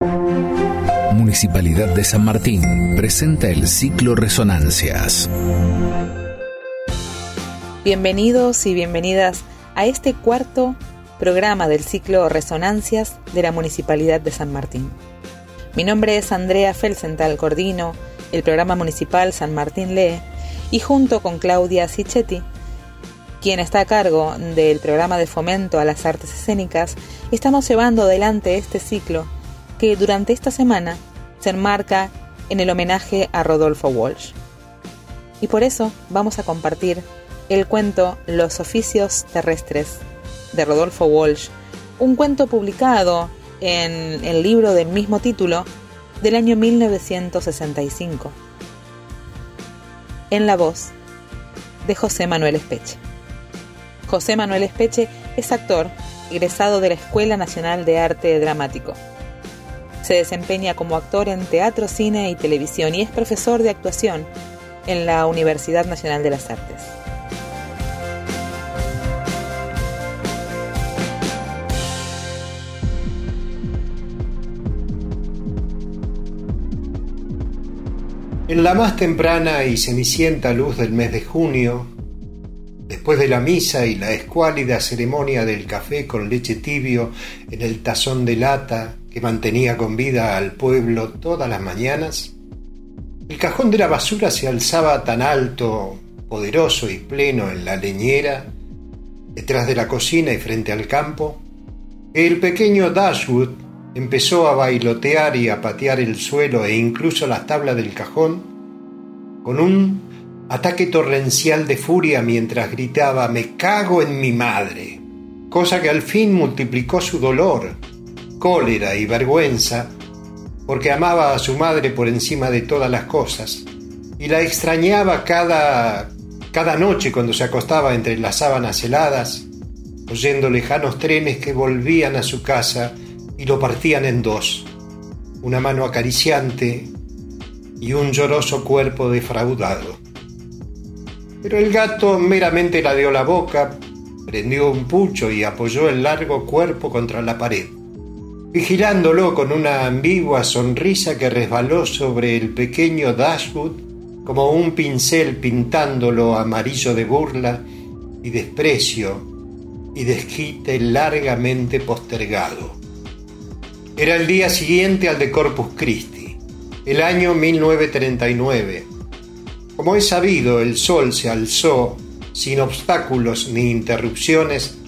Municipalidad de San Martín presenta el ciclo Resonancias. Bienvenidos y bienvenidas a este cuarto programa del ciclo Resonancias de la Municipalidad de San Martín. Mi nombre es Andrea Felsenthal Cordino, el programa municipal San Martín Lee, y junto con Claudia Sichetti, quien está a cargo del programa de fomento a las artes escénicas, estamos llevando adelante este ciclo que durante esta semana se enmarca en el homenaje a Rodolfo Walsh. Y por eso vamos a compartir el cuento Los oficios terrestres de Rodolfo Walsh, un cuento publicado en el libro del mismo título del año 1965, en la voz de José Manuel Espeche. José Manuel Espeche es actor, egresado de la Escuela Nacional de Arte Dramático. Se desempeña como actor en teatro, cine y televisión y es profesor de actuación en la Universidad Nacional de las Artes. En la más temprana y cenicienta luz del mes de junio, Después de la misa y la escuálida ceremonia del café con leche tibio en el tazón de lata que mantenía con vida al pueblo todas las mañanas, el cajón de la basura se alzaba tan alto, poderoso y pleno en la leñera, detrás de la cocina y frente al campo, que el pequeño Dashwood empezó a bailotear y a patear el suelo e incluso las tablas del cajón con un ataque torrencial de furia mientras gritaba Me cago en mi madre, cosa que al fin multiplicó su dolor, cólera y vergüenza, porque amaba a su madre por encima de todas las cosas, y la extrañaba cada, cada noche cuando se acostaba entre las sábanas heladas, oyendo lejanos trenes que volvían a su casa y lo partían en dos, una mano acariciante y un lloroso cuerpo defraudado. Pero el gato meramente la dio la boca, prendió un pucho y apoyó el largo cuerpo contra la pared, vigilándolo con una ambigua sonrisa que resbaló sobre el pequeño Dashwood como un pincel pintándolo amarillo de burla y desprecio y desquite largamente postergado. Era el día siguiente al de Corpus Christi, el año 1939 como es sabido, el sol se alzó sin obstáculos ni interrupciones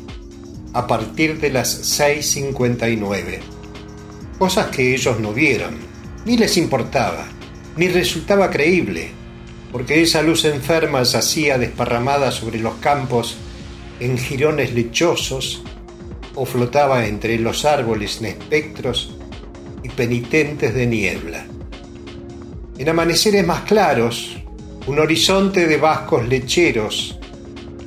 a partir de las 6.59. Cosas que ellos no vieron, ni les importaba, ni resultaba creíble, porque esa luz enferma yacía desparramada sobre los campos en jirones lechosos o flotaba entre los árboles en espectros y penitentes de niebla. En amaneceres más claros, un horizonte de vascos lecheros,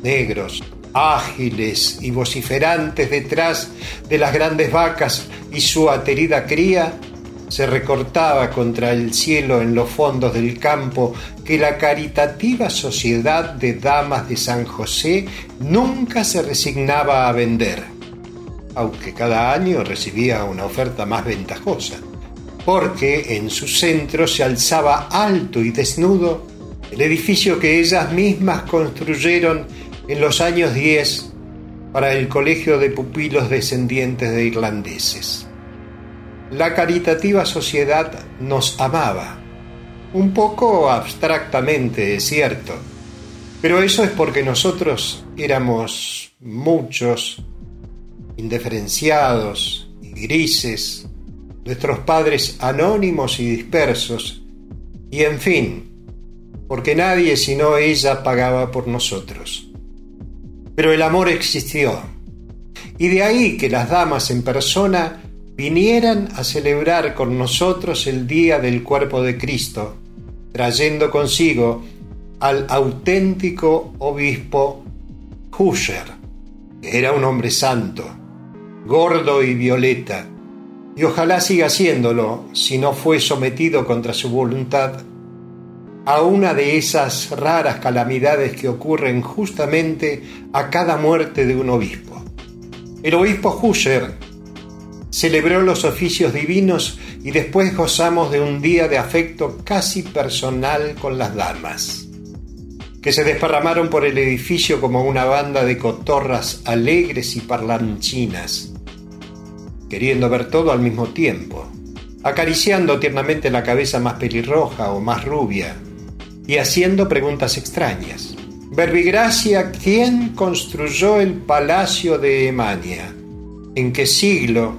negros, ágiles y vociferantes detrás de las grandes vacas y su aterida cría, se recortaba contra el cielo en los fondos del campo que la caritativa sociedad de damas de San José nunca se resignaba a vender, aunque cada año recibía una oferta más ventajosa, porque en su centro se alzaba alto y desnudo el edificio que ellas mismas construyeron en los años 10 para el Colegio de Pupilos Descendientes de Irlandeses. La caritativa sociedad nos amaba, un poco abstractamente, es cierto, pero eso es porque nosotros éramos muchos, indiferenciados y grises, nuestros padres anónimos y dispersos, y en fin, porque nadie sino ella pagaba por nosotros. Pero el amor existió, y de ahí que las damas en persona vinieran a celebrar con nosotros el día del cuerpo de Cristo, trayendo consigo al auténtico obispo Husher, que era un hombre santo, gordo y violeta, y ojalá siga siéndolo si no fue sometido contra su voluntad a una de esas raras calamidades que ocurren justamente a cada muerte de un obispo. El obispo Husser celebró los oficios divinos y después gozamos de un día de afecto casi personal con las damas, que se desparramaron por el edificio como una banda de cotorras alegres y parlanchinas, queriendo ver todo al mismo tiempo, acariciando tiernamente la cabeza más pelirroja o más rubia y haciendo preguntas extrañas. Verbigracia, ¿quién construyó el palacio de Emania? ¿En qué siglo?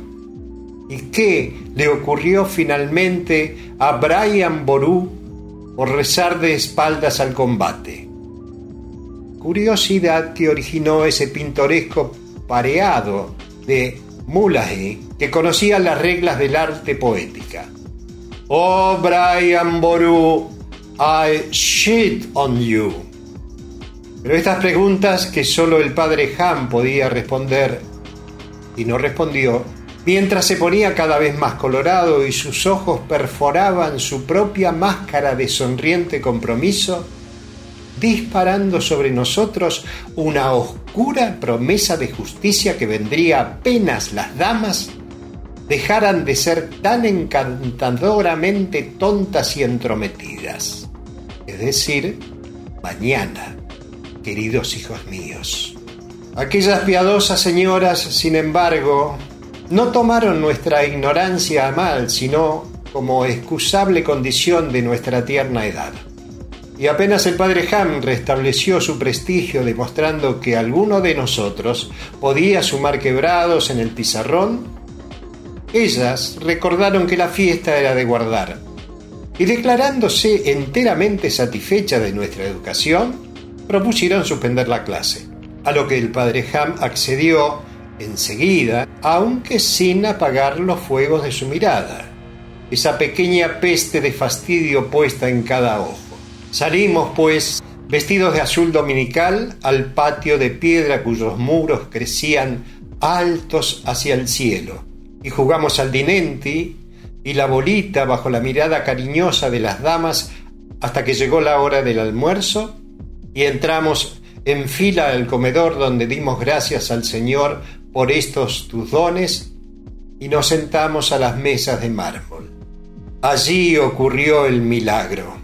¿Y qué le ocurrió finalmente a Brian Boru por rezar de espaldas al combate? Curiosidad que originó ese pintoresco pareado de Mulahi que conocía las reglas del arte poética. Oh, Brian Boru, I shit on you. Pero estas preguntas que solo el padre Ham podía responder y no respondió, mientras se ponía cada vez más colorado y sus ojos perforaban su propia máscara de sonriente compromiso, disparando sobre nosotros una oscura promesa de justicia que vendría apenas las damas dejaran de ser tan encantadoramente tontas y entrometidas. Es decir, mañana, queridos hijos míos. Aquellas piadosas señoras, sin embargo, no tomaron nuestra ignorancia a mal, sino como excusable condición de nuestra tierna edad. Y apenas el padre Ham restableció su prestigio demostrando que alguno de nosotros podía sumar quebrados en el pizarrón, ellas recordaron que la fiesta era de guardar, y declarándose enteramente satisfechas de nuestra educación, propusieron suspender la clase, a lo que el padre Ham accedió enseguida, aunque sin apagar los fuegos de su mirada, esa pequeña peste de fastidio puesta en cada ojo. Salimos, pues, vestidos de azul dominical, al patio de piedra cuyos muros crecían altos hacia el cielo, y jugamos al dinenti y la bolita bajo la mirada cariñosa de las damas hasta que llegó la hora del almuerzo y entramos en fila al comedor donde dimos gracias al Señor por estos tus dones y nos sentamos a las mesas de mármol. Allí ocurrió el milagro.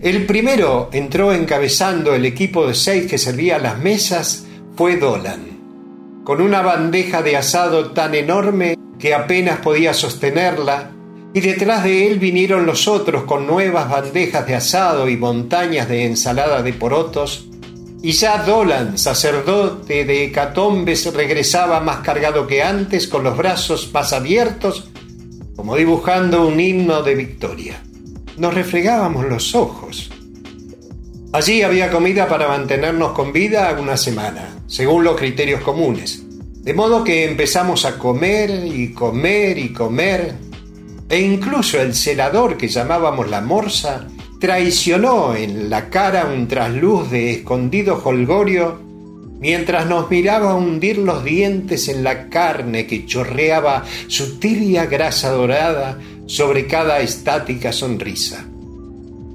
El primero entró encabezando el equipo de seis que servía las mesas fue Dolan, con una bandeja de asado tan enorme que apenas podía sostenerla, y detrás de él vinieron los otros con nuevas bandejas de asado y montañas de ensalada de porotos, y ya Dolan, sacerdote de Hecatombes, regresaba más cargado que antes, con los brazos más abiertos, como dibujando un himno de victoria. Nos refregábamos los ojos. Allí había comida para mantenernos con vida una semana, según los criterios comunes. De modo que empezamos a comer y comer y comer, e incluso el celador que llamábamos la morsa traicionó en la cara un trasluz de escondido holgorio mientras nos miraba hundir los dientes en la carne que chorreaba su tibia grasa dorada sobre cada estática sonrisa.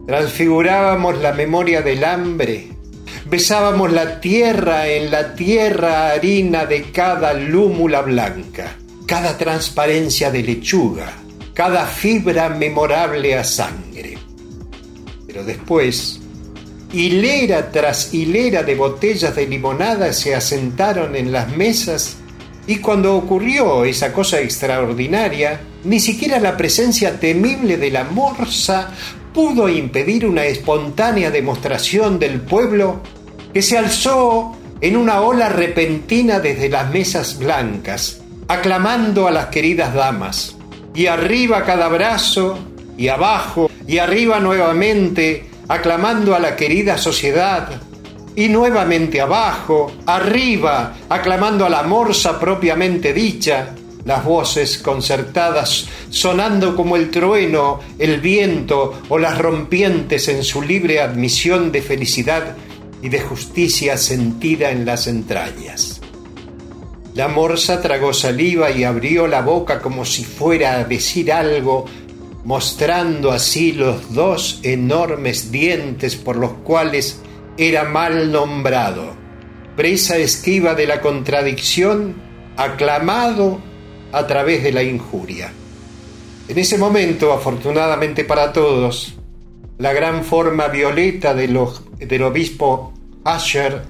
Transfigurábamos la memoria del hambre, besábamos la tierra en la tierra harina de cada lúmula blanca, cada transparencia de lechuga, cada fibra memorable a sangre. Pero después, hilera tras hilera de botellas de limonada se asentaron en las mesas y cuando ocurrió esa cosa extraordinaria, ni siquiera la presencia temible de la morsa pudo impedir una espontánea demostración del pueblo que se alzó en una ola repentina desde las mesas blancas, aclamando a las queridas damas, y arriba cada brazo, y abajo y arriba nuevamente, aclamando a la querida sociedad, y nuevamente abajo, arriba, aclamando a la morsa propiamente dicha, las voces concertadas sonando como el trueno, el viento o las rompientes en su libre admisión de felicidad y de justicia sentida en las entrañas. La morsa tragó saliva y abrió la boca como si fuera a decir algo mostrando así los dos enormes dientes por los cuales era mal nombrado, presa esquiva de la contradicción, aclamado a través de la injuria. En ese momento, afortunadamente para todos, la gran forma violeta del obispo Asher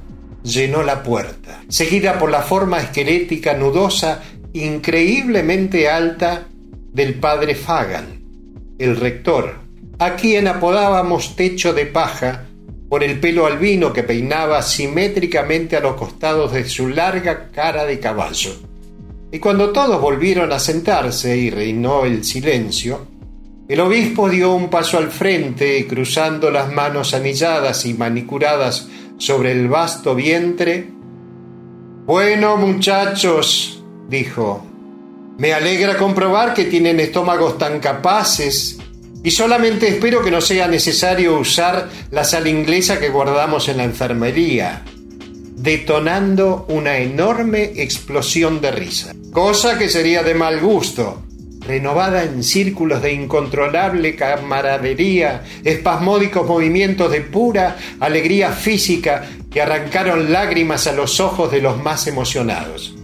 llenó la puerta, seguida por la forma esquelética nudosa increíblemente alta del padre Fagan, el rector, a quien apodábamos techo de paja por el pelo albino que peinaba simétricamente a los costados de su larga cara de caballo. Y cuando todos volvieron a sentarse y reinó el silencio, el obispo dio un paso al frente, cruzando las manos anilladas y manicuradas sobre el vasto vientre. Bueno, muchachos, dijo, me alegra comprobar que tienen estómagos tan capaces y solamente espero que no sea necesario usar la sal inglesa que guardamos en la enfermería, detonando una enorme explosión de risa, cosa que sería de mal gusto, renovada en círculos de incontrolable camaradería, espasmódicos movimientos de pura alegría física que arrancaron lágrimas a los ojos de los más emocionados,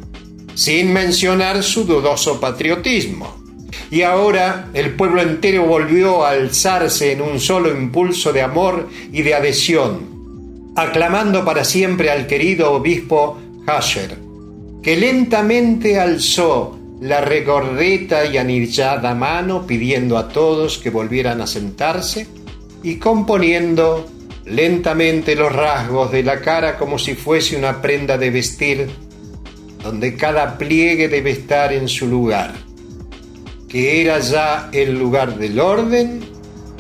sin mencionar su dudoso patriotismo. Y ahora el pueblo entero volvió a alzarse en un solo impulso de amor y de adhesión, aclamando para siempre al querido obispo Hasher, que lentamente alzó la regordeta y anillada mano pidiendo a todos que volvieran a sentarse y componiendo lentamente los rasgos de la cara como si fuese una prenda de vestir donde cada pliegue debe estar en su lugar, que era ya el lugar del orden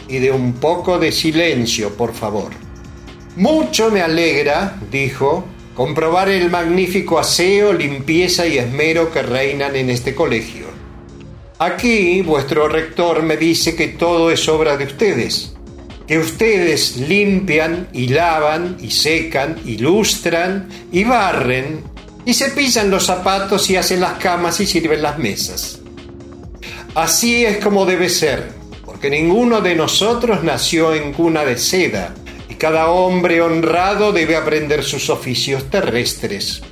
y de un poco de silencio, por favor. Mucho me alegra, dijo, comprobar el magnífico aseo, limpieza y esmero que reinan en este colegio. Aquí vuestro rector me dice que todo es obra de ustedes, que ustedes limpian y lavan y secan, ilustran y barren y se pisan los zapatos y hacen las camas y sirven las mesas. Así es como debe ser, porque ninguno de nosotros nació en cuna de seda, cada hombre honrado debe aprender sus oficios terrestres.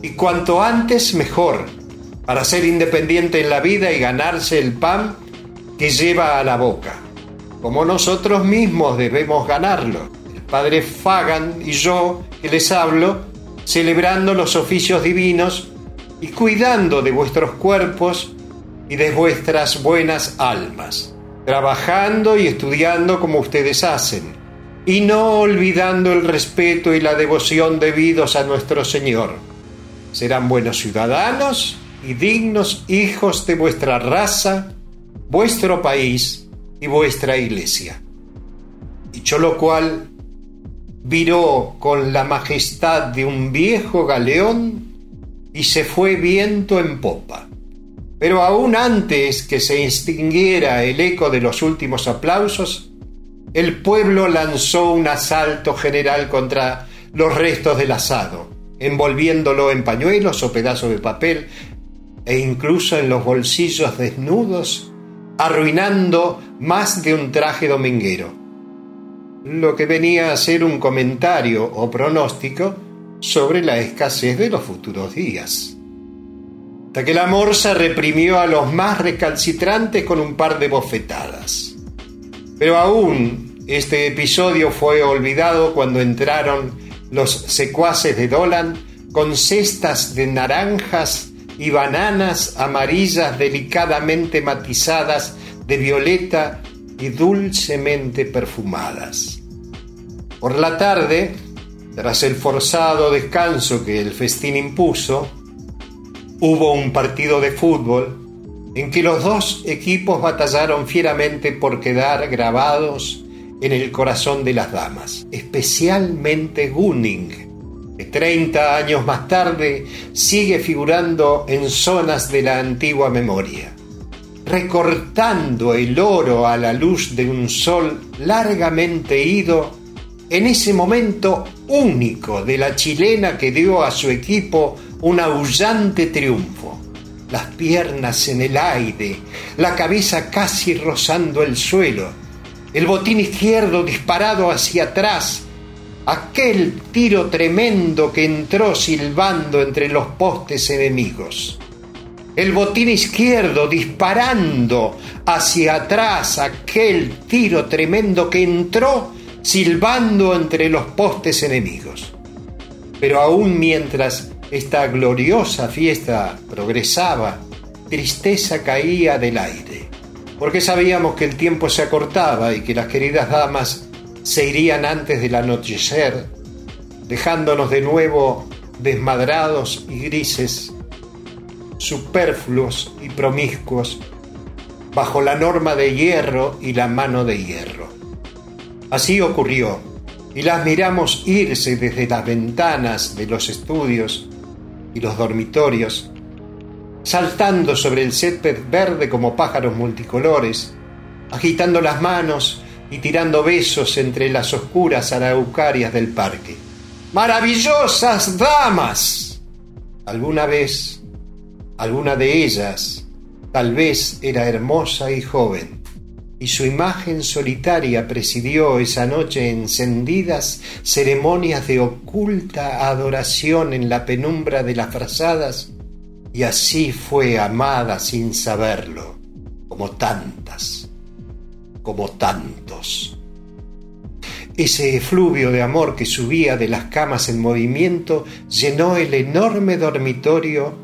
Y cuanto antes mejor, para ser independiente en la vida y ganarse el pan que lleva a la boca. Como nosotros mismos debemos ganarlo. El padre Fagan y yo, que les hablo, celebrando los oficios divinos y cuidando de vuestros cuerpos y de vuestras buenas almas, trabajando y estudiando como ustedes hacen y no olvidando el respeto y la devoción debidos a nuestro Señor. Serán buenos ciudadanos y dignos hijos de vuestra raza, vuestro país y vuestra iglesia. Dicho lo cual, viró con la majestad de un viejo galeón y se fue viento en popa. Pero aún antes que se extinguiera el eco de los últimos aplausos, el pueblo lanzó un asalto general contra los restos del asado, envolviéndolo en pañuelos o pedazos de papel e incluso en los bolsillos desnudos, arruinando más de un traje dominguero, lo que venía a ser un comentario o pronóstico sobre la escasez de los futuros días. Hasta que la morsa reprimió a los más recalcitrantes con un par de bofetadas. Pero aún este episodio fue olvidado cuando entraron los secuaces de Dolan con cestas de naranjas y bananas amarillas delicadamente matizadas de violeta y dulcemente perfumadas. Por la tarde, tras el forzado descanso que el festín impuso, hubo un partido de fútbol en que los dos equipos batallaron fieramente por quedar grabados en el corazón de las damas, especialmente Gunning, que 30 años más tarde sigue figurando en zonas de la antigua memoria, recortando el oro a la luz de un sol largamente ido en ese momento único de la chilena que dio a su equipo un aullante triunfo las piernas en el aire, la cabeza casi rozando el suelo, el botín izquierdo disparado hacia atrás, aquel tiro tremendo que entró silbando entre los postes enemigos. el botín izquierdo disparando hacia atrás aquel tiro tremendo que entró silbando entre los postes enemigos. Pero aún mientras esta gloriosa fiesta progresaba, tristeza caía del aire, porque sabíamos que el tiempo se acortaba y que las queridas damas se irían antes del anochecer, dejándonos de nuevo desmadrados y grises, superfluos y promiscuos, bajo la norma de hierro y la mano de hierro. Así ocurrió, y las miramos irse desde las ventanas de los estudios y los dormitorios, saltando sobre el césped verde como pájaros multicolores, agitando las manos y tirando besos entre las oscuras araucarias del parque. ¡Maravillosas damas! Alguna vez, alguna de ellas, tal vez era hermosa y joven, y su imagen solitaria presidió esa noche encendidas ceremonias de oculta adoración en la penumbra de las frazadas, y así fue amada sin saberlo, como tantas, como tantos. Ese efluvio de amor que subía de las camas en movimiento llenó el enorme dormitorio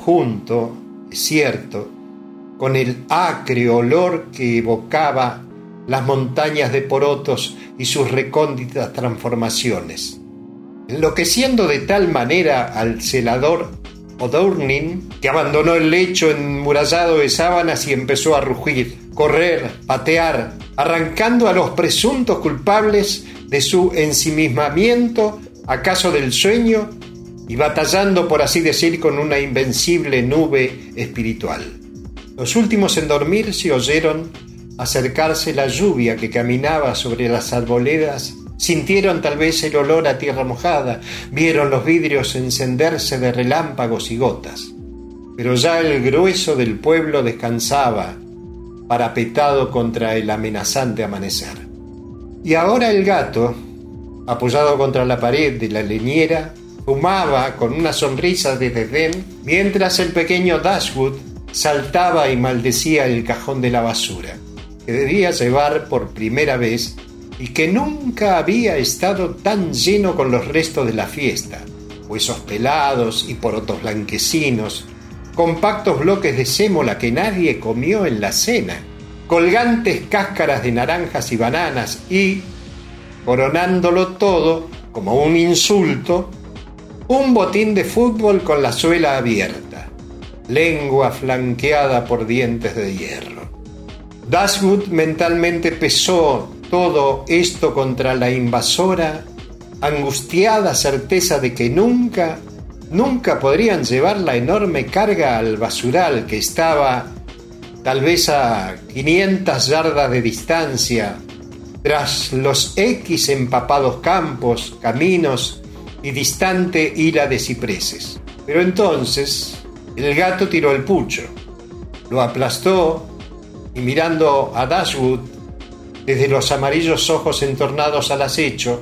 junto, es cierto, con el acre olor que evocaba las montañas de porotos y sus recónditas transformaciones, enloqueciendo de tal manera al celador O'Dournin, que abandonó el lecho enmurallado de sábanas y empezó a rugir, correr, patear, arrancando a los presuntos culpables de su ensimismamiento, acaso del sueño, y batallando, por así decir, con una invencible nube espiritual. Los últimos en dormir se oyeron acercarse la lluvia que caminaba sobre las arboledas, sintieron tal vez el olor a tierra mojada, vieron los vidrios encenderse de relámpagos y gotas. Pero ya el grueso del pueblo descansaba, parapetado contra el amenazante amanecer. Y ahora el gato, apoyado contra la pared de la leñera, fumaba con una sonrisa de desdén, mientras el pequeño Dashwood saltaba y maldecía el cajón de la basura, que debía llevar por primera vez y que nunca había estado tan lleno con los restos de la fiesta, huesos pelados y porotos blanquecinos, compactos bloques de sémola que nadie comió en la cena, colgantes cáscaras de naranjas y bananas y, coronándolo todo, como un insulto, un botín de fútbol con la suela abierta lengua flanqueada por dientes de hierro. Dashwood mentalmente pesó todo esto contra la invasora, angustiada certeza de que nunca, nunca podrían llevar la enorme carga al basural que estaba tal vez a 500 yardas de distancia, tras los X empapados campos, caminos y distante hila de cipreses. Pero entonces el gato tiró el pucho, lo aplastó y mirando a Dashwood desde los amarillos ojos entornados al acecho,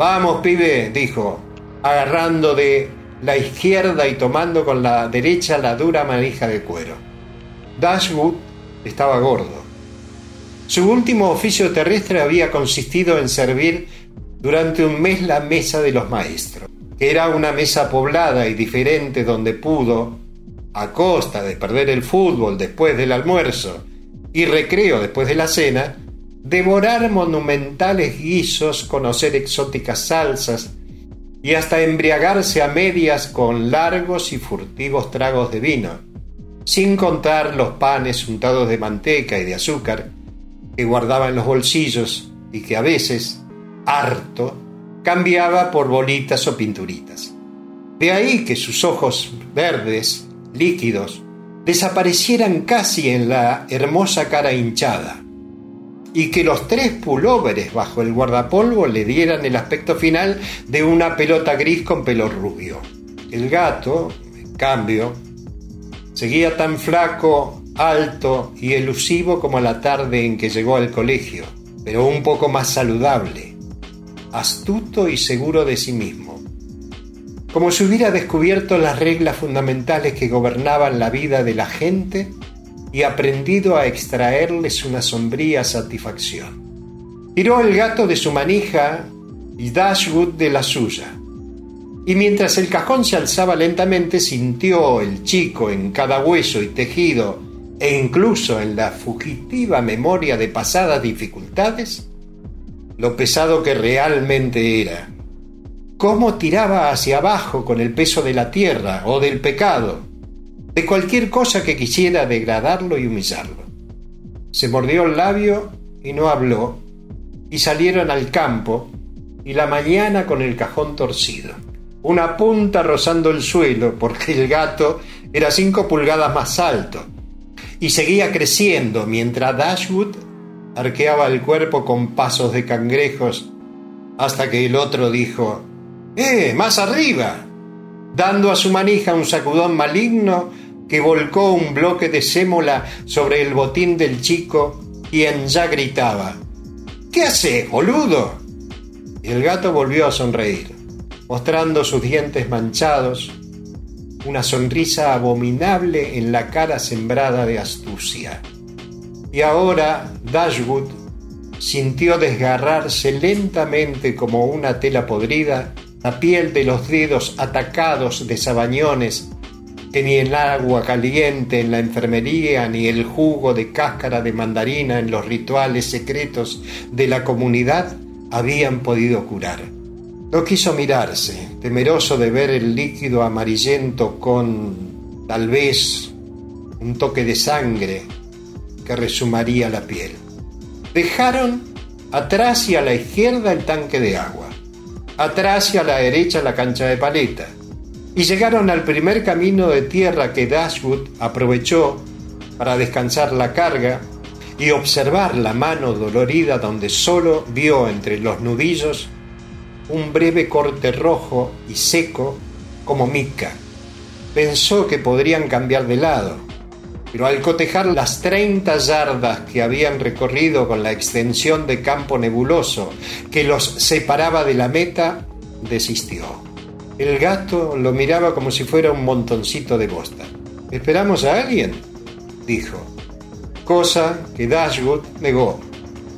Vamos, pibe, dijo, agarrando de la izquierda y tomando con la derecha la dura manija de cuero. Dashwood estaba gordo. Su último oficio terrestre había consistido en servir durante un mes la mesa de los maestros. Era una mesa poblada y diferente donde pudo, a costa de perder el fútbol después del almuerzo y recreo después de la cena, devorar monumentales guisos, conocer exóticas salsas y hasta embriagarse a medias con largos y furtivos tragos de vino, sin contar los panes untados de manteca y de azúcar que guardaba en los bolsillos y que a veces, harto, cambiaba por bolitas o pinturitas. De ahí que sus ojos verdes, líquidos, desaparecieran casi en la hermosa cara hinchada, y que los tres pulóveres bajo el guardapolvo le dieran el aspecto final de una pelota gris con pelo rubio. El gato, en cambio, seguía tan flaco, alto y elusivo como la tarde en que llegó al colegio, pero un poco más saludable astuto y seguro de sí mismo. como si hubiera descubierto las reglas fundamentales que gobernaban la vida de la gente y aprendido a extraerles una sombría satisfacción. Tiró el gato de su manija y Dashwood de la suya. Y mientras el cajón se alzaba lentamente, sintió el chico en cada hueso y tejido, e incluso en la fugitiva memoria de pasadas dificultades, lo pesado que realmente era. Cómo tiraba hacia abajo con el peso de la tierra o del pecado, de cualquier cosa que quisiera degradarlo y humillarlo. Se mordió el labio y no habló, y salieron al campo, y la mañana con el cajón torcido, una punta rozando el suelo, porque el gato era cinco pulgadas más alto, y seguía creciendo mientras Dashwood arqueaba el cuerpo con pasos de cangrejos, hasta que el otro dijo, ¡Eh, más arriba! dando a su manija un sacudón maligno que volcó un bloque de sémola sobre el botín del chico, quien ya gritaba ¿Qué hace, boludo? Y el gato volvió a sonreír, mostrando sus dientes manchados, una sonrisa abominable en la cara sembrada de astucia. Y ahora Dashwood sintió desgarrarse lentamente como una tela podrida la piel de los dedos atacados de sabañones que ni el agua caliente en la enfermería ni el jugo de cáscara de mandarina en los rituales secretos de la comunidad habían podido curar. No quiso mirarse, temeroso de ver el líquido amarillento con, tal vez, un toque de sangre que resumaría la piel. Dejaron atrás y a la izquierda el tanque de agua, atrás y a la derecha la cancha de paleta y llegaron al primer camino de tierra que Dashwood aprovechó para descansar la carga y observar la mano dolorida donde solo vio entre los nudillos un breve corte rojo y seco como mica. Pensó que podrían cambiar de lado, pero al cotejar las 30 yardas que habían recorrido con la extensión de campo nebuloso que los separaba de la meta, desistió. El gato lo miraba como si fuera un montoncito de bosta. ¿Esperamos a alguien? dijo, cosa que Dashwood negó,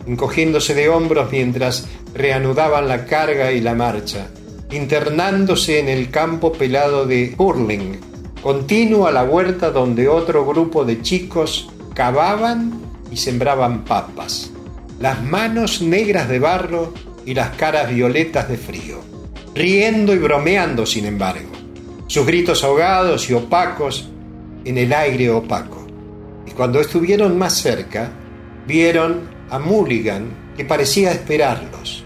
encogiéndose de hombros mientras reanudaban la carga y la marcha, internándose en el campo pelado de Hurling, continuo a la huerta donde otro grupo de chicos cavaban y sembraban papas, las manos negras de barro y las caras violetas de frío riendo y bromeando, sin embargo, sus gritos ahogados y opacos en el aire opaco. Y cuando estuvieron más cerca, vieron a Mulligan que parecía esperarlos,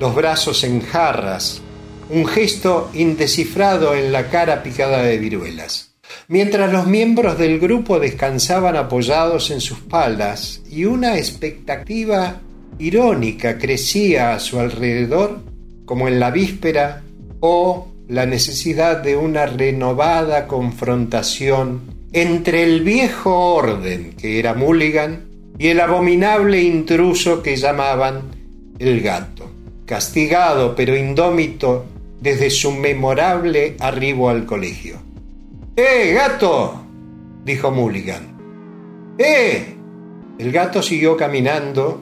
los brazos en jarras, un gesto indescifrado en la cara picada de viruelas. Mientras los miembros del grupo descansaban apoyados en sus palas y una expectativa irónica crecía a su alrededor, como en la víspera, o la necesidad de una renovada confrontación entre el viejo orden, que era Mulligan, y el abominable intruso que llamaban el gato, castigado pero indómito desde su memorable arribo al colegio. ¡Eh, gato! dijo Mulligan. ¡Eh! El gato siguió caminando,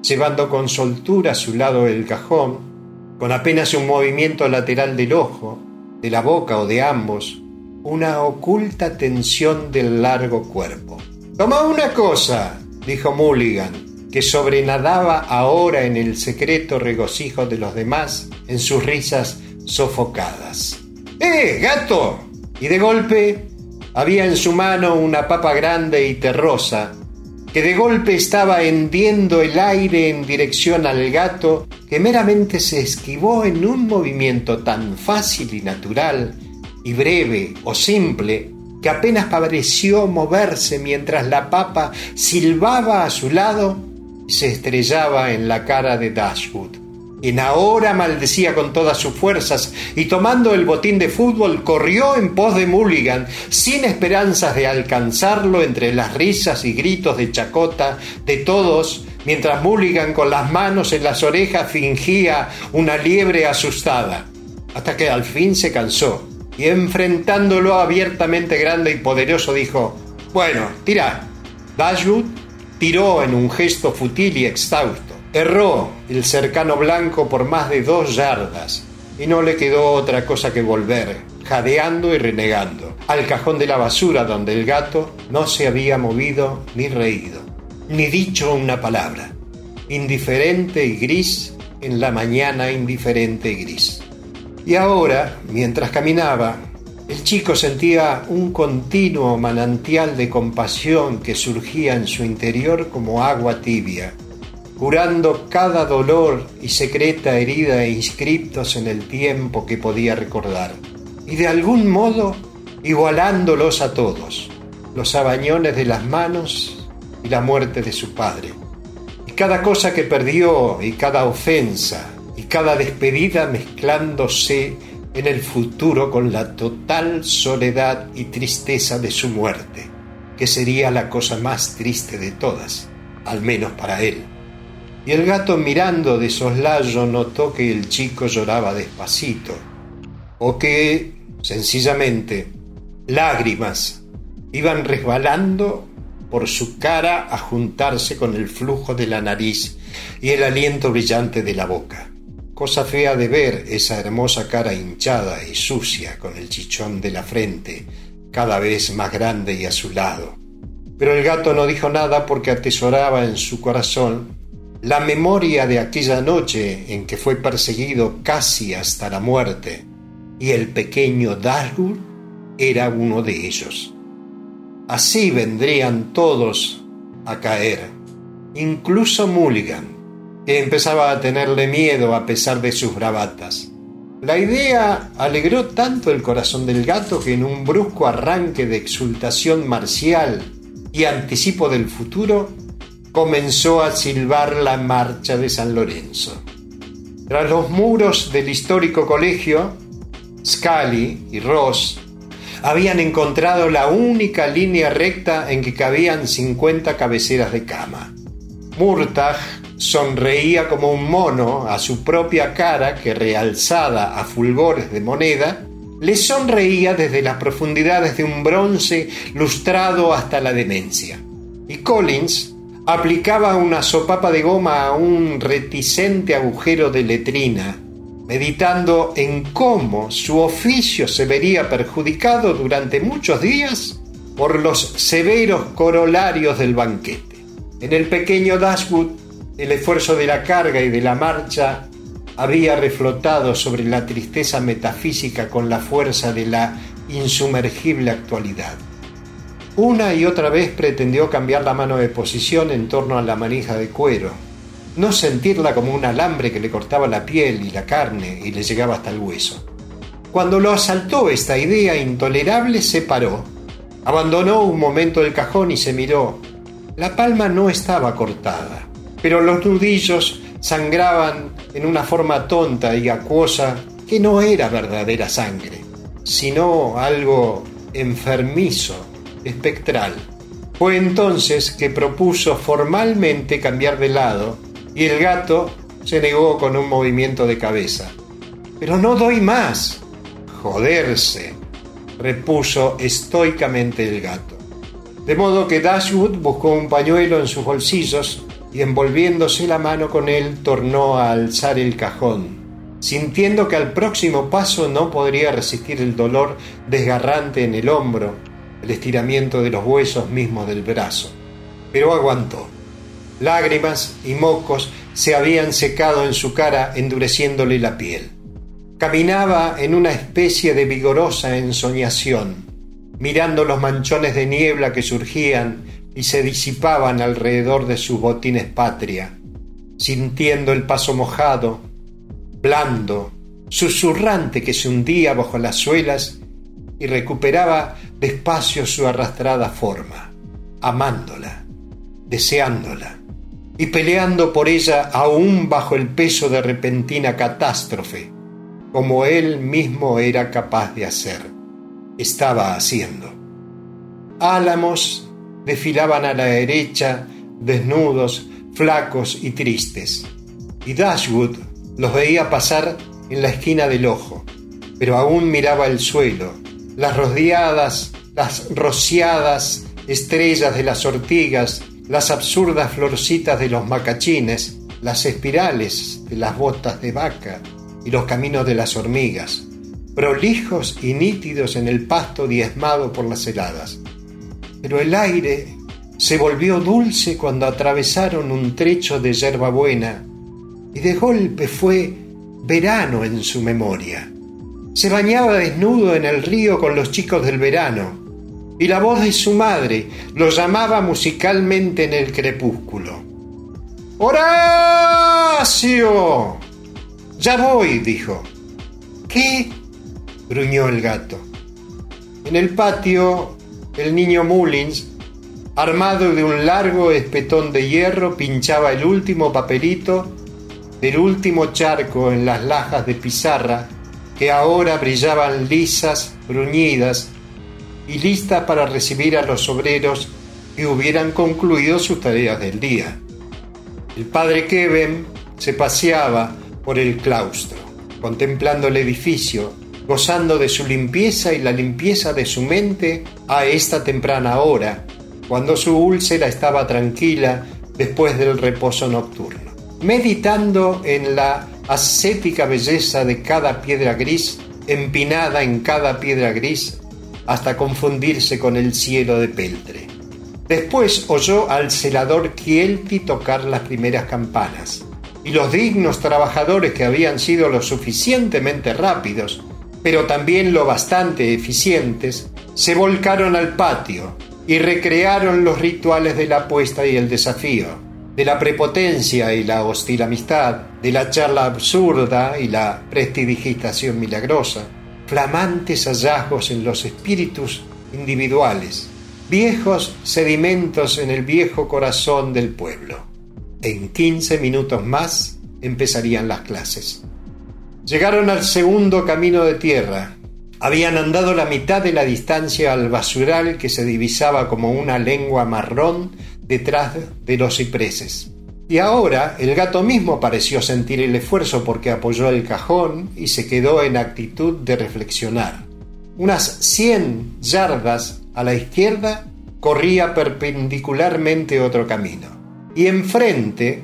llevando con soltura a su lado el cajón, con apenas un movimiento lateral del ojo, de la boca o de ambos, una oculta tensión del largo cuerpo. Toma una cosa, dijo Mulligan, que sobrenadaba ahora en el secreto regocijo de los demás, en sus risas sofocadas. ¡Eh, gato! Y de golpe había en su mano una papa grande y terrosa, que de golpe estaba hendiendo el aire en dirección al gato, que meramente se esquivó en un movimiento tan fácil y natural, y breve o simple, que apenas pareció moverse mientras la papa silbaba a su lado y se estrellaba en la cara de Dashwood en ahora maldecía con todas sus fuerzas y tomando el botín de fútbol corrió en pos de Mulligan sin esperanzas de alcanzarlo entre las risas y gritos de chacota de todos mientras Mulligan con las manos en las orejas fingía una liebre asustada. hasta que al fin se cansó y enfrentándolo abiertamente grande y poderoso dijo, bueno, tira. Dashwood tiró en un gesto futil y exhausto. Erró el cercano blanco por más de dos yardas y no le quedó otra cosa que volver, jadeando y renegando, al cajón de la basura donde el gato no se había movido ni reído, ni dicho una palabra, indiferente y gris en la mañana indiferente y gris. Y ahora, mientras caminaba, el chico sentía un continuo manantial de compasión que surgía en su interior como agua tibia, curando cada dolor y secreta herida inscriptos en el tiempo que podía recordar, y de algún modo igualándolos a todos, los abañones de las manos y la muerte de su padre. Y cada cosa que perdió y cada ofensa y cada despedida mezclándose en el futuro con la total soledad y tristeza de su muerte, que sería la cosa más triste de todas, al menos para él. Y el gato mirando de soslayo notó que el chico lloraba despacito, o que, sencillamente, lágrimas iban resbalando por su cara a juntarse con el flujo de la nariz y el aliento brillante de la boca. Cosa fea de ver esa hermosa cara hinchada y sucia con el chichón de la frente cada vez más grande y azulado. Pero el gato no dijo nada porque atesoraba en su corazón la memoria de aquella noche en que fue perseguido casi hasta la muerte, y el pequeño Dashwood era uno de ellos. Así vendrían todos a caer, incluso Mulligan, que empezaba a tenerle miedo a pesar de sus bravatas. La idea alegró tanto el corazón del gato que en un brusco arranque de exultación marcial y anticipo del futuro, comenzó a silbar la marcha de San Lorenzo. Tras los muros del histórico colegio, Scully y Ross habían encontrado la única línea recta en que cabían 50 cabeceras de cama. Murtagh sonreía como un mono a su propia cara que realzada a fulgores de moneda, le sonreía desde las profundidades de un bronce lustrado hasta la demencia. Y Collins aplicaba una sopapa de goma a un reticente agujero de letrina, meditando en cómo su oficio se vería perjudicado durante muchos días por los severos corolarios del banquete. En el pequeño Dashwood el esfuerzo de la carga y de la marcha había reflotado sobre la tristeza metafísica con la fuerza de la insumergible actualidad. Una y otra vez pretendió cambiar la mano de posición en torno a la manija de cuero, no sentirla como un alambre que le cortaba la piel y la carne y le llegaba hasta el hueso. Cuando lo asaltó esta idea intolerable, se paró, abandonó un momento el cajón y se miró. La palma no estaba cortada pero los nudillos sangraban en una forma tonta y acuosa que no era verdadera sangre, sino algo enfermizo, espectral. Fue entonces que propuso formalmente cambiar de lado y el gato se negó con un movimiento de cabeza. Pero no doy más. Joderse, repuso estoicamente el gato. De modo que Dashwood buscó un pañuelo en sus bolsillos y envolviéndose la mano con él tornó a alzar el cajón, sintiendo que al próximo paso no podría resistir el dolor desgarrante en el hombro, el estiramiento de los huesos mismos del brazo. Pero aguantó. Lágrimas y mocos se habían secado en su cara endureciéndole la piel. Caminaba en una especie de vigorosa ensoñación, mirando los manchones de niebla que surgían y se disipaban alrededor de sus botines patria, sintiendo el paso mojado, blando, susurrante que se hundía bajo las suelas y recuperaba despacio su arrastrada forma, amándola, deseándola y peleando por ella aún bajo el peso de repentina catástrofe, como él mismo era capaz de hacer, estaba haciendo. Álamos desfilaban a la derecha, desnudos, flacos y tristes. Y Dashwood los veía pasar en la esquina del ojo, pero aún miraba el suelo, las rodeadas, las rociadas estrellas de las ortigas, las absurdas florcitas de los macachines, las espirales de las botas de vaca y los caminos de las hormigas, prolijos y nítidos en el pasto diezmado por las heladas. Pero el aire se volvió dulce cuando atravesaron un trecho de buena y de golpe fue verano en su memoria. Se bañaba desnudo en el río con los chicos del verano y la voz de su madre lo llamaba musicalmente en el crepúsculo. ¡Horacio! Ya voy, dijo. ¿Qué? gruñó el gato. En el patio, el niño Mullins, armado de un largo espetón de hierro, pinchaba el último papelito del último charco en las lajas de pizarra que ahora brillaban lisas, bruñidas y listas para recibir a los obreros que hubieran concluido sus tareas del día. El padre Kevin se paseaba por el claustro, contemplando el edificio, gozando de su limpieza y la limpieza de su mente a esta temprana hora, cuando su úlcera estaba tranquila después del reposo nocturno, meditando en la ascética belleza de cada piedra gris, empinada en cada piedra gris, hasta confundirse con el cielo de peltre. Después oyó al celador Kielti tocar las primeras campanas, y los dignos trabajadores que habían sido lo suficientemente rápidos, pero también lo bastante eficientes, se volcaron al patio y recrearon los rituales de la apuesta y el desafío, de la prepotencia y la hostil amistad, de la charla absurda y la prestidigitación milagrosa, flamantes hallazgos en los espíritus individuales, viejos sedimentos en el viejo corazón del pueblo. En quince minutos más empezarían las clases. Llegaron al segundo camino de tierra. Habían andado la mitad de la distancia al basural que se divisaba como una lengua marrón detrás de los cipreses. Y ahora el gato mismo pareció sentir el esfuerzo porque apoyó el cajón y se quedó en actitud de reflexionar. Unas cien yardas a la izquierda corría perpendicularmente otro camino, y enfrente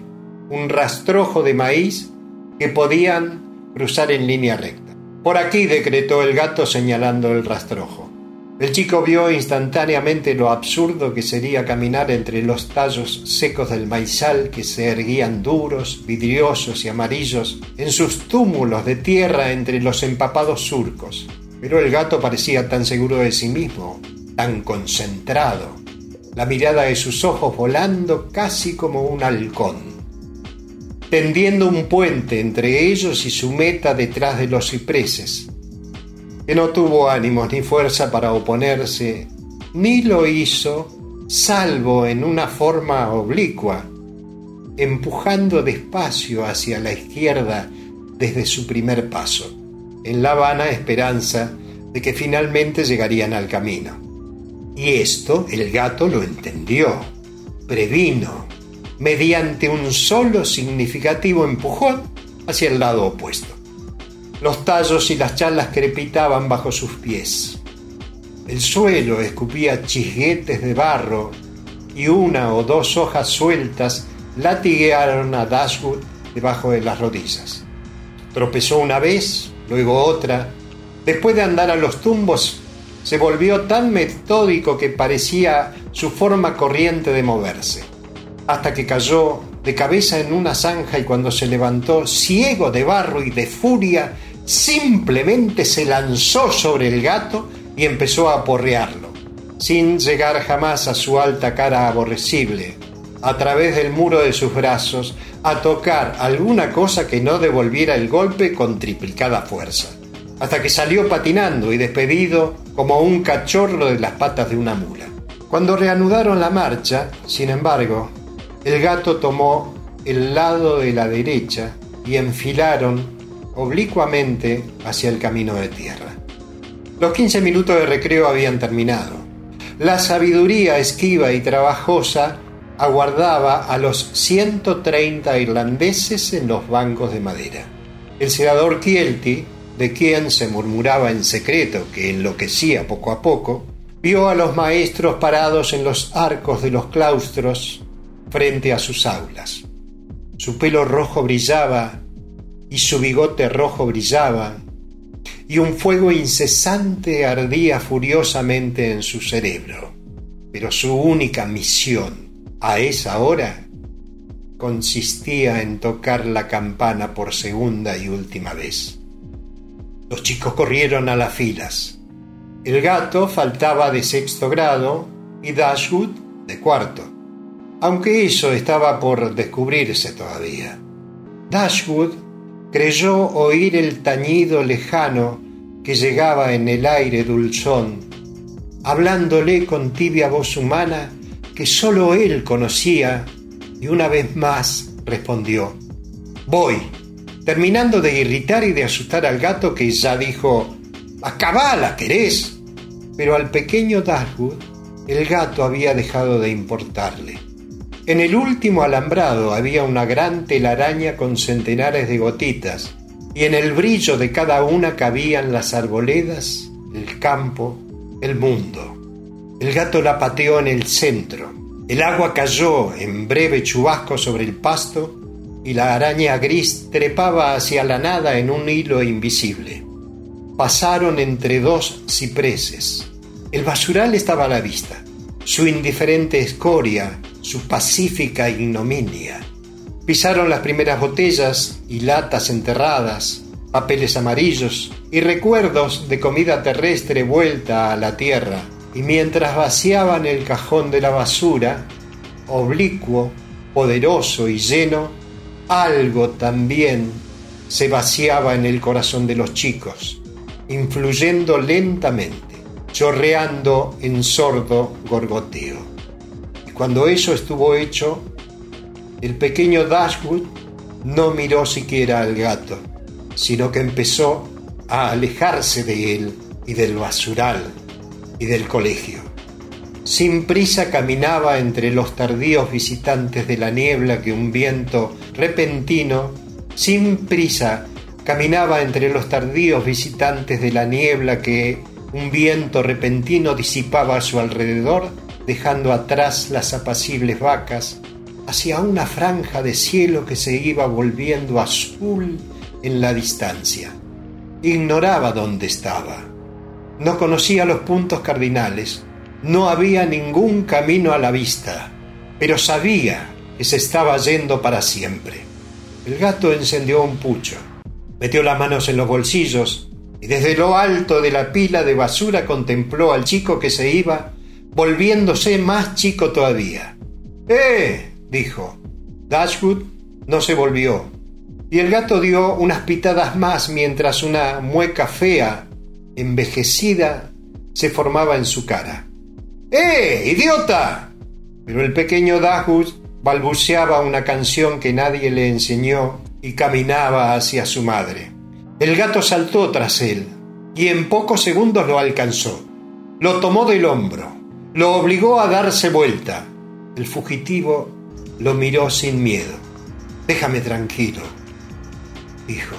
un rastrojo de maíz que podían cruzar en línea recta. Por aquí decretó el gato señalando el rastrojo. El chico vio instantáneamente lo absurdo que sería caminar entre los tallos secos del maizal que se erguían duros, vidriosos y amarillos en sus túmulos de tierra entre los empapados surcos. Pero el gato parecía tan seguro de sí mismo, tan concentrado, la mirada de sus ojos volando casi como un halcón, tendiendo un puente entre ellos y su meta detrás de los cipreses, que no tuvo ánimos ni fuerza para oponerse, ni lo hizo salvo en una forma oblicua, empujando despacio hacia la izquierda desde su primer paso, en la vana esperanza de que finalmente llegarían al camino. Y esto el gato lo entendió, previno, mediante un solo significativo empujón hacia el lado opuesto. Los tallos y las charlas crepitaban bajo sus pies. El suelo escupía chisguetes de barro y una o dos hojas sueltas latiguearon a Dashwood debajo de las rodillas. Tropezó una vez, luego otra. Después de andar a los tumbos, se volvió tan metódico que parecía su forma corriente de moverse, hasta que cayó de cabeza en una zanja y cuando se levantó, ciego de barro y de furia, simplemente se lanzó sobre el gato y empezó a aporrearlo, sin llegar jamás a su alta cara aborrecible, a través del muro de sus brazos, a tocar alguna cosa que no devolviera el golpe con triplicada fuerza, hasta que salió patinando y despedido como un cachorro de las patas de una mula. Cuando reanudaron la marcha, sin embargo, el gato tomó el lado de la derecha y enfilaron oblicuamente hacia el camino de tierra. Los 15 minutos de recreo habían terminado. La sabiduría esquiva y trabajosa aguardaba a los 130 irlandeses en los bancos de madera. El senador Kielty de quien se murmuraba en secreto que enloquecía poco a poco, vio a los maestros parados en los arcos de los claustros frente a sus aulas. Su pelo rojo brillaba y su bigote rojo brillaba, y un fuego incesante ardía furiosamente en su cerebro. Pero su única misión a esa hora consistía en tocar la campana por segunda y última vez. Los chicos corrieron a las filas. El gato faltaba de sexto grado y Dashwood de cuarto, aunque eso estaba por descubrirse todavía. Dashwood creyó oír el tañido lejano que llegaba en el aire dulzón, hablándole con tibia voz humana que sólo él conocía, y una vez más respondió, Voy, terminando de irritar y de asustar al gato que ya dijo, Acabala, querés. Pero al pequeño Dashwood el gato había dejado de importarle. En el último alambrado había una gran telaraña con centenares de gotitas, y en el brillo de cada una cabían las arboledas, el campo, el mundo. El gato la pateó en el centro. El agua cayó en breve chubasco sobre el pasto y la araña gris trepaba hacia la nada en un hilo invisible. Pasaron entre dos cipreses. El basural estaba a la vista, su indiferente escoria, su pacífica ignominia. Pisaron las primeras botellas y latas enterradas, papeles amarillos y recuerdos de comida terrestre vuelta a la tierra, y mientras vaciaban el cajón de la basura, oblicuo, poderoso y lleno, algo también se vaciaba en el corazón de los chicos, influyendo lentamente, chorreando en sordo gorgoteo. Cuando eso estuvo hecho, el pequeño Dashwood no miró siquiera al gato, sino que empezó a alejarse de él y del basural y del colegio. Sin prisa caminaba entre los tardíos visitantes de la niebla que un viento repentino, sin prisa caminaba entre los tardíos visitantes de la niebla que un viento repentino disipaba a su alrededor, dejando atrás las apacibles vacas, hacia una franja de cielo que se iba volviendo azul en la distancia. Ignoraba dónde estaba. No conocía los puntos cardinales. No había ningún camino a la vista, pero sabía que se estaba yendo para siempre. El gato encendió un pucho, metió las manos en los bolsillos y desde lo alto de la pila de basura contempló al chico que se iba, volviéndose más chico todavía. ¡Eh! dijo. Dashwood no se volvió, y el gato dio unas pitadas más mientras una mueca fea, envejecida, se formaba en su cara. ¡Eh, idiota! Pero el pequeño Dashwood balbuceaba una canción que nadie le enseñó y caminaba hacia su madre. El gato saltó tras él y en pocos segundos lo alcanzó. Lo tomó del hombro, lo obligó a darse vuelta. El fugitivo lo miró sin miedo. Déjame tranquilo, dijo.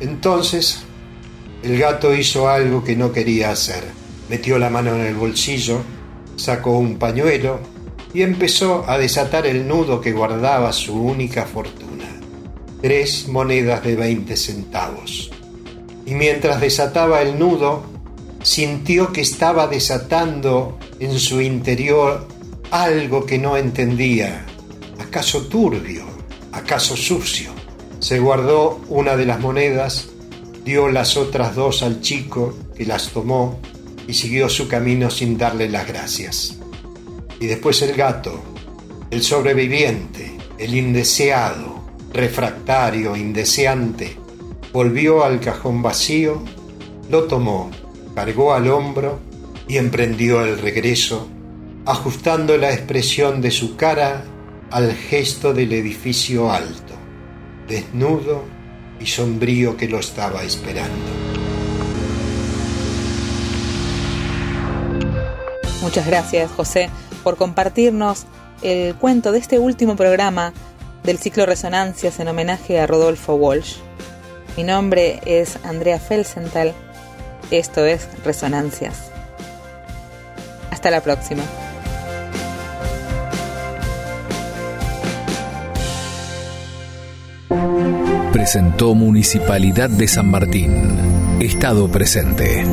Entonces, el gato hizo algo que no quería hacer. Metió la mano en el bolsillo, sacó un pañuelo y empezó a desatar el nudo que guardaba su única fortuna, tres monedas de veinte centavos. Y mientras desataba el nudo, sintió que estaba desatando en su interior algo que no entendía, acaso turbio, acaso sucio. Se guardó una de las monedas, dio las otras dos al chico, que las tomó y siguió su camino sin darle las gracias. Y después el gato, el sobreviviente, el indeseado, refractario, indeseante, volvió al cajón vacío, lo tomó, cargó al hombro y emprendió el regreso ajustando la expresión de su cara al gesto del edificio alto, desnudo y sombrío que lo estaba esperando. Muchas gracias, José, por compartirnos el cuento de este último programa del ciclo Resonancias en homenaje a Rodolfo Walsh. Mi nombre es Andrea Felsenthal. Esto es Resonancias. Hasta la próxima. Presentó Municipalidad de San Martín. Estado presente.